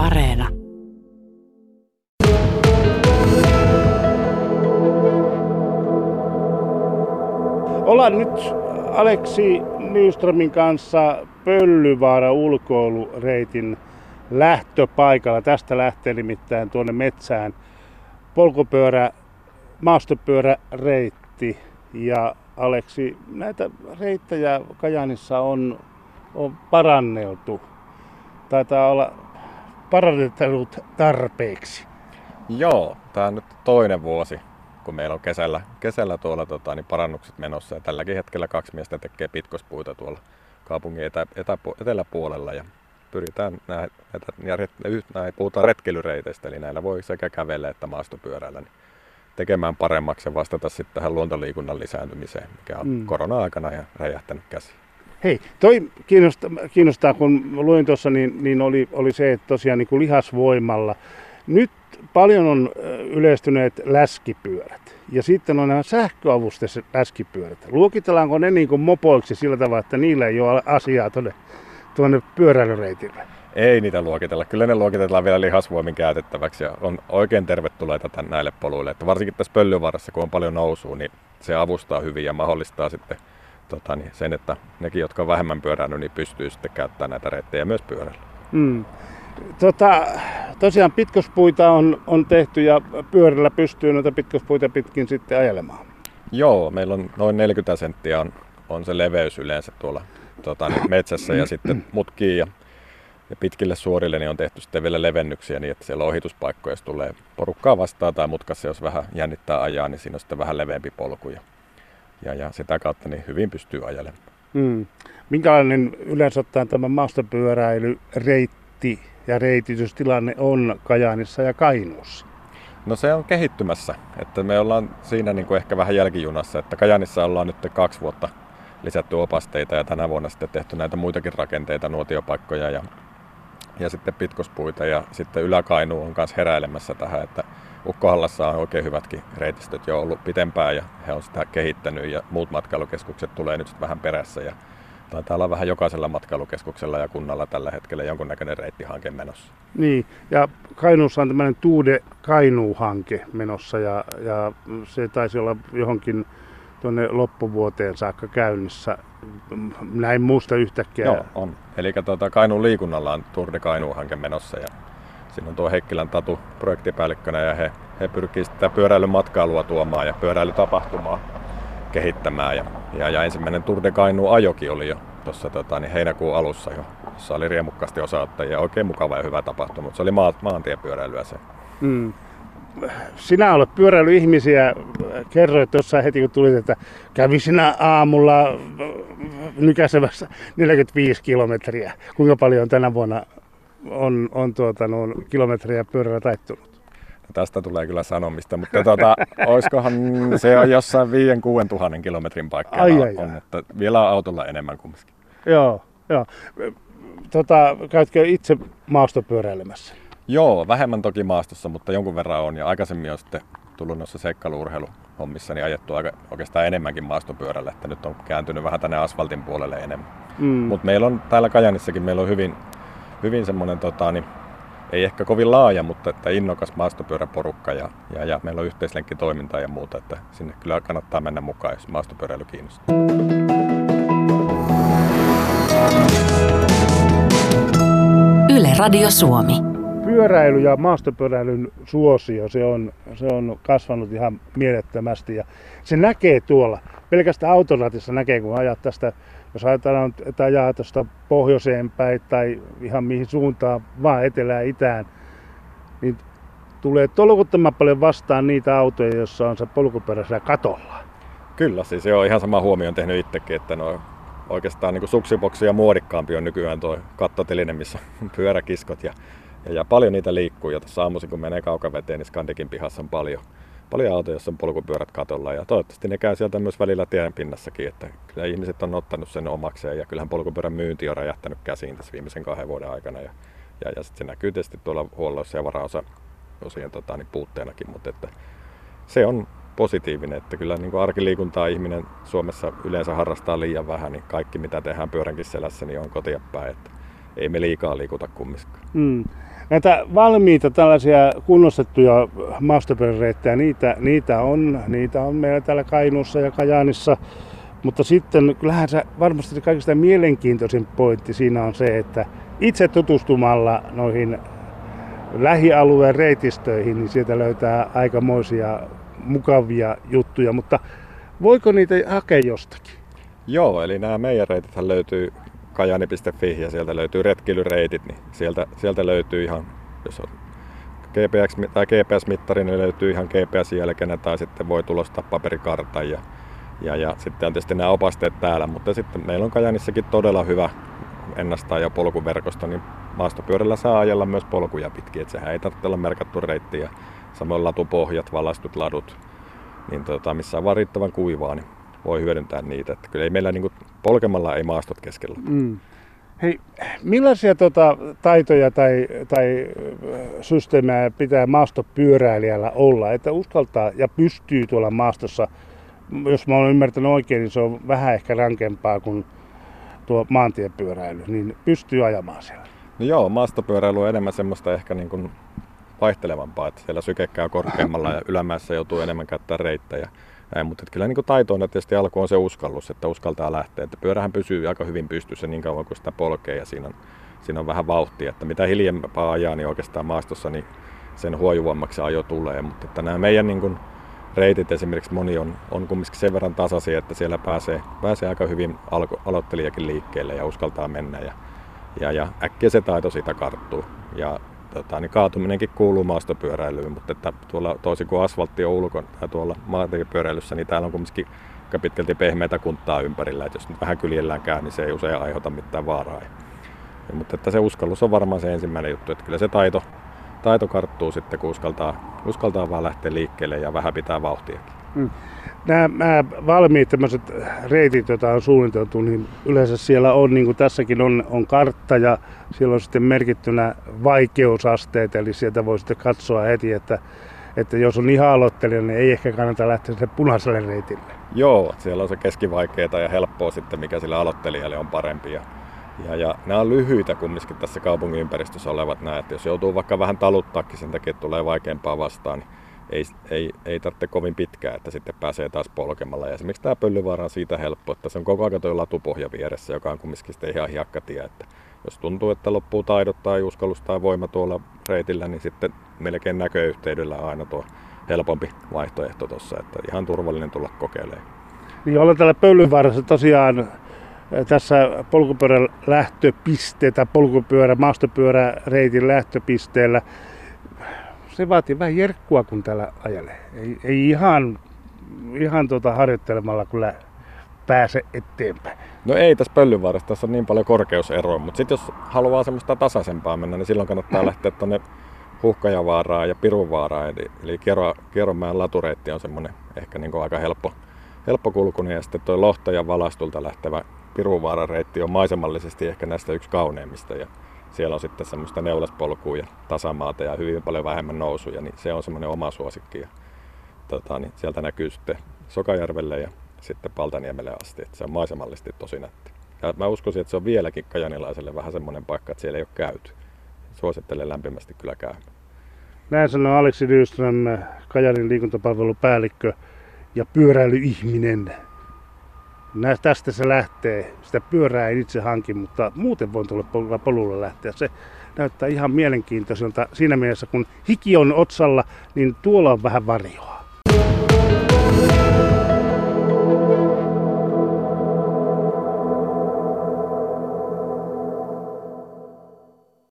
Areena. Ollaan nyt Aleksi Nyströmin kanssa Pöllyvaara ulkoilureitin lähtöpaikalla. Tästä lähtee nimittäin tuonne metsään polkupyörä, maastopyöräreitti. Ja Aleksi, näitä reittejä Kajanissa on, on paranneltu. Taitaa olla parannettelut tarpeeksi. Joo, tämä on nyt toinen vuosi, kun meillä on kesällä, kesällä tuolla tota, niin parannukset menossa. Ja tälläkin hetkellä kaksi miestä tekee pitkospuita tuolla kaupungin etä, etä, eteläpuolella. Ja pyritään näitä, näitä, näitä, puhutaan retkelyreiteistä, eli näillä voi sekä kävellä että maastopyöräillä niin tekemään paremmaksi ja vastata sitten tähän luontoliikunnan lisääntymiseen, mikä on mm. korona-aikana ja räjähtänyt käsiin. Hei, toi kiinnostaa, kiinnostaa kun luin tuossa, niin, niin oli, oli se, että tosiaan niin kuin lihasvoimalla. Nyt paljon on yleistyneet läskipyörät ja sitten on nämä sähköavusteiset läskipyörät. Luokitellaanko ne niin kuin mopoiksi sillä tavalla, että niillä ei ole asiaa tuonne, tuonne pyöräilyreitille? Ei niitä luokitella. Kyllä ne luokitellaan vielä lihasvoimin käytettäväksi ja on oikein tervetulleita tämän näille poluille. Että varsinkin tässä pölyvarassa, kun on paljon nousua, niin se avustaa hyvin ja mahdollistaa sitten tota, niin sen, että nekin, jotka on vähemmän pyörännyt, niin pystyy sitten käyttämään näitä reittejä myös pyörällä. Mm. Tota, tosiaan pitkospuita on, on tehty ja pyörällä pystyy noita pitkospuita pitkin sitten ajelemaan. Joo, meillä on noin 40 senttiä on, on se leveys yleensä tuolla tota, niin metsässä ja sitten mutkiin ja, ja pitkille suorille niin on tehty sitten vielä levennyksiä niin, että siellä ohituspaikkoja, jos tulee porukkaa vastaan tai mutkassa, jos vähän jännittää ajaa, niin siinä on sitten vähän leveämpi polku ja, ja, ja sitä kautta niin hyvin pystyy ajelemaan. Mm. Minkälainen yleensä ottaen tämä maastopyöräilyreitti ja reititystilanne on Kajaanissa ja Kainuussa? No se on kehittymässä, että me ollaan siinä niin kuin ehkä vähän jälkijunassa, että Kajanissa ollaan nyt kaksi vuotta lisätty opasteita ja tänä vuonna sitten tehty näitä muitakin rakenteita, nuotiopaikkoja ja, ja sitten pitkospuita ja sitten Yläkainu on myös heräilemässä tähän, että Ukkohallassa on oikein hyvätkin reitistöt jo ollut pitempään ja he on sitä kehittänyt ja muut matkailukeskukset tulee nyt sitten vähän perässä ja Taitaa olla vähän jokaisella matkailukeskuksella ja kunnalla tällä hetkellä jonkunnäköinen reittihanke menossa. Niin, ja Kainuussa on tämmöinen Tuude Kainuu-hanke menossa ja, ja se taisi olla johonkin tuonne loppuvuoteen saakka käynnissä. Näin muusta yhtäkkiä. Joo, on. Eli tuota, Kainuun liikunnalla on Tour de Kainuu-hanke menossa ja siinä on tuo Heikkilän Tatu projektipäällikkönä ja he, he pyrkivät sitä pyöräilymatkailua tuomaan ja pyöräilytapahtumaa kehittämään. Ja, ja, ja ensimmäinen Tour de Kainu ajoki oli jo tuossa tota, niin heinäkuun alussa jo, jossa oli riemukkaasti osaattajia. Oikein mukava ja hyvä tapahtuma, mutta se oli maa, maantiepyöräilyä se. Mm. Sinä olet pyöräilyihmisiä. Kerroit tuossa heti kun tulit, että kävi sinä aamulla nykäisevässä 45 kilometriä. Kuinka paljon tänä vuonna on, on tuota, no, kilometriä pyörällä taittunut? tästä tulee kyllä sanomista, mutta tuota, olisikohan se on jossain 5-6 tuhannen kilometrin paikkaa ai, ai, on, ai. että vielä on autolla enemmän kumminkin. Joo, joo. Tota, käytkö itse maastopyöräilemässä? Joo, vähemmän toki maastossa, mutta jonkun verran on. Ja aikaisemmin on sitten tullut noissa seikkailuurheiluhommissa niin ajettu aika, oikeastaan enemmänkin maastopyörällä, että nyt on kääntynyt vähän tänne asfaltin puolelle enemmän. Mm. Mutta meillä on täällä Kajanissakin meillä on hyvin, hyvin semmoinen tota, niin ei ehkä kovin laaja, mutta että innokas maastopyöräporukka ja, ja, ja meillä on yhteislenkkitoimintaa ja muuta, että sinne kyllä kannattaa mennä mukaan, jos maastopyöräily kiinnostaa. Yle Radio Suomi. Pyöräily ja maastopyöräilyn suosio, se on, se on kasvanut ihan mielettömästi ja se näkee tuolla. Pelkästään autoratissa näkee, kun ajat tästä jos ajatellaan, että ajaa tuosta pohjoiseen päin tai ihan mihin suuntaan, vaan etelään itään, niin tulee tolkuttoman paljon vastaan niitä autoja, joissa on se polkuperäisellä katolla. Kyllä, siis se on ihan sama huomioon tehnyt itsekin, että no oikeastaan niin suksiboksi ja muodikkaampi on nykyään tuo kattoteline, missä on pyöräkiskot ja, ja, ja, paljon niitä liikkuu. Ja tuossa aamuisin kun menee kaukaveteen, niin Skandikin pihassa on paljon, paljon autoja, joissa on polkupyörät katolla ja toivottavasti ne käy sieltä myös välillä tien pinnassakin, että kyllä ihmiset on ottanut sen omakseen ja kyllähän polkupyörän myynti on räjähtänyt käsiin tässä viimeisen kahden vuoden aikana ja, ja, ja sitten se näkyy tietysti tuolla huolloissa ja varaosa osien tota, niin puutteenakin, mutta että se on positiivinen, että kyllä niin kuin arkiliikuntaa ihminen Suomessa yleensä harrastaa liian vähän, niin kaikki mitä tehdään pyöränkin selässä niin on kotia päin, että ei me liikaa liikuta kumminkaan. Mm. Näitä valmiita tällaisia kunnostettuja maastopyöräreittejä, niitä, niitä, on, niitä on meillä täällä Kainuussa ja Kajaanissa. Mutta sitten kyllähän se varmasti se kaikista mielenkiintoisin pointti siinä on se, että itse tutustumalla noihin lähialueen reitistöihin, niin sieltä löytää aikamoisia mukavia juttuja, mutta voiko niitä hakea jostakin? Joo, eli nämä meidän reitithän löytyy kajani.fi ja sieltä löytyy retkeilyreitit, niin sieltä, sieltä löytyy ihan, jos on GPS, tai GPS-mittari, niin löytyy ihan GPS-jälkenä tai sitten voi tulostaa paperikartan ja, ja, ja sitten on tietysti nämä opasteet täällä, mutta sitten meillä on Kajanissakin todella hyvä ennastaa ja polkuverkosto, niin maastopyörällä saa ajella myös polkuja pitkin, että sehän ei tarvitse olla merkattu reitti ja samoin latupohjat, valastut ladut, niin tota, missä on vaan riittävän kuivaa, niin voi hyödyntää niitä. Että kyllä ei meillä niin kuin, polkemalla ei maastot keskellä. Mm. Hei, millaisia tota, taitoja tai, tai systeemejä pitää maastopyöräilijällä olla, että uskaltaa ja pystyy tuolla maastossa, jos mä olen ymmärtänyt oikein, niin se on vähän ehkä rankempaa kuin tuo maantiepyöräily, niin pystyy ajamaan siellä. No joo, maastopyöräily on enemmän semmoista ehkä niin kuin vaihtelevampaa, että siellä syke käy korkeammalla ja ylämäessä joutuu enemmän käyttää reittejä. Näin, mutta kyllä niin taitoina tietysti alku on se uskallus, että uskaltaa lähteä. Että pyörähän pysyy aika hyvin pystyssä niin kauan kuin sitä polkee ja siinä on, siinä on vähän vauhtia. Että mitä hiljempaa ajaa, niin oikeastaan maastossa niin sen huojuvammaksi ajo tulee. Mutta että nämä meidän niin kuin, reitit esimerkiksi moni on, on kumminkin sen verran tasaisia, että siellä pääsee, pääsee aika hyvin alko, aloittelijakin liikkeelle ja uskaltaa mennä. Ja, ja, ja äkkiä se taito siitä karttuu. Ja tota, niin kaatuminenkin kuuluu maastopyöräilyyn, mutta että tuolla toisin kuin asfaltti on ulkona tai tuolla maantiepyöräilyssä, niin täällä on kumminkin aika pitkälti pehmeitä kuntaa ympärillä, että jos nyt vähän kyljellään käy, niin se ei usein aiheuta mitään vaaraa. Ja, mutta että se uskallus on varmaan se ensimmäinen juttu, että kyllä se taito, taito karttuu sitten, kun uskaltaa, uskaltaa vaan lähteä liikkeelle ja vähän pitää vauhtiakin. Mm nämä, valmiit tämmöiset reitit, joita on suunniteltu, niin yleensä siellä on, niin kuin tässäkin on, on kartta ja siellä on sitten merkittynä vaikeusasteet, eli sieltä voi sitten katsoa heti, että, että jos on ihan aloittelija, niin ei ehkä kannata lähteä sen punaiselle reitille. Joo, siellä on se keskivaikeita ja helppoa sitten, mikä sillä aloittelijalle on parempi. Ja, ja, ja nämä on lyhyitä kumminkin tässä kaupungin ympäristössä olevat nämä, että jos joutuu vaikka vähän taluttaakin sen takia, että tulee vaikeampaa vastaan, niin ei, ei, ei tarvitse kovin pitkään, että sitten pääsee taas polkemalla. Ja esimerkiksi tämä pöllyvaara on siitä helppo, että se on koko ajan tuo latupohja vieressä, joka on kumminkin sitten ihan hiekkatie. Että jos tuntuu, että loppuu taidot tai uskallus tai voima tuolla reitillä, niin sitten melkein näköyhteydellä aina tuo helpompi vaihtoehto tuossa, että ihan turvallinen tulla kokeilemaan. Niin olen täällä Pöllyvaarassa tosiaan eh, tässä polkupyörän lähtöpiste tai polkupyörä, maastopyöräreitin lähtöpisteellä se vaatii vähän jerkkua, kun täällä ajelee. Ei, ei ihan, ihan tuota harjoittelemalla kyllä pääse eteenpäin. No ei tässä Pöllyvaarassa, tässä on niin paljon korkeuseroa, mutta sitten jos haluaa semmoista tasaisempaa mennä, niin silloin kannattaa lähteä tuonne Huhkajavaaraan ja Pirunvaaraan, eli, eli Kero, latureitti on semmoinen ehkä niin kuin aika helppo, helppokulkunen, ja sitten tuo Lohta ja Valastulta lähtevä Pirunvaaran reitti on maisemallisesti ehkä näistä yksi kauneimmista, ja siellä on sitten semmoista neulaspolkua ja tasamaata ja hyvin paljon vähemmän nousuja, niin se on semmoinen oma suosikki. Ja, tota, niin sieltä näkyy sitten Sokajärvelle ja sitten Paltaniemelle asti, että se on maisemallisesti tosi nätti. Ja mä uskoisin, että se on vieläkin kajanilaiselle vähän semmoinen paikka, että siellä ei ole käyty. Suosittelen lämpimästi kyllä käymään. Näin sanoo Aleksi Nyström, Kajanin liikuntapalvelupäällikkö ja pyöräilyihminen. Näistä tästä se lähtee. Sitä pyörää ei itse hankin, mutta muuten voin tulla polulla lähteä. Se näyttää ihan mielenkiintoiselta siinä mielessä, kun hiki on otsalla, niin tuolla on vähän varjoa.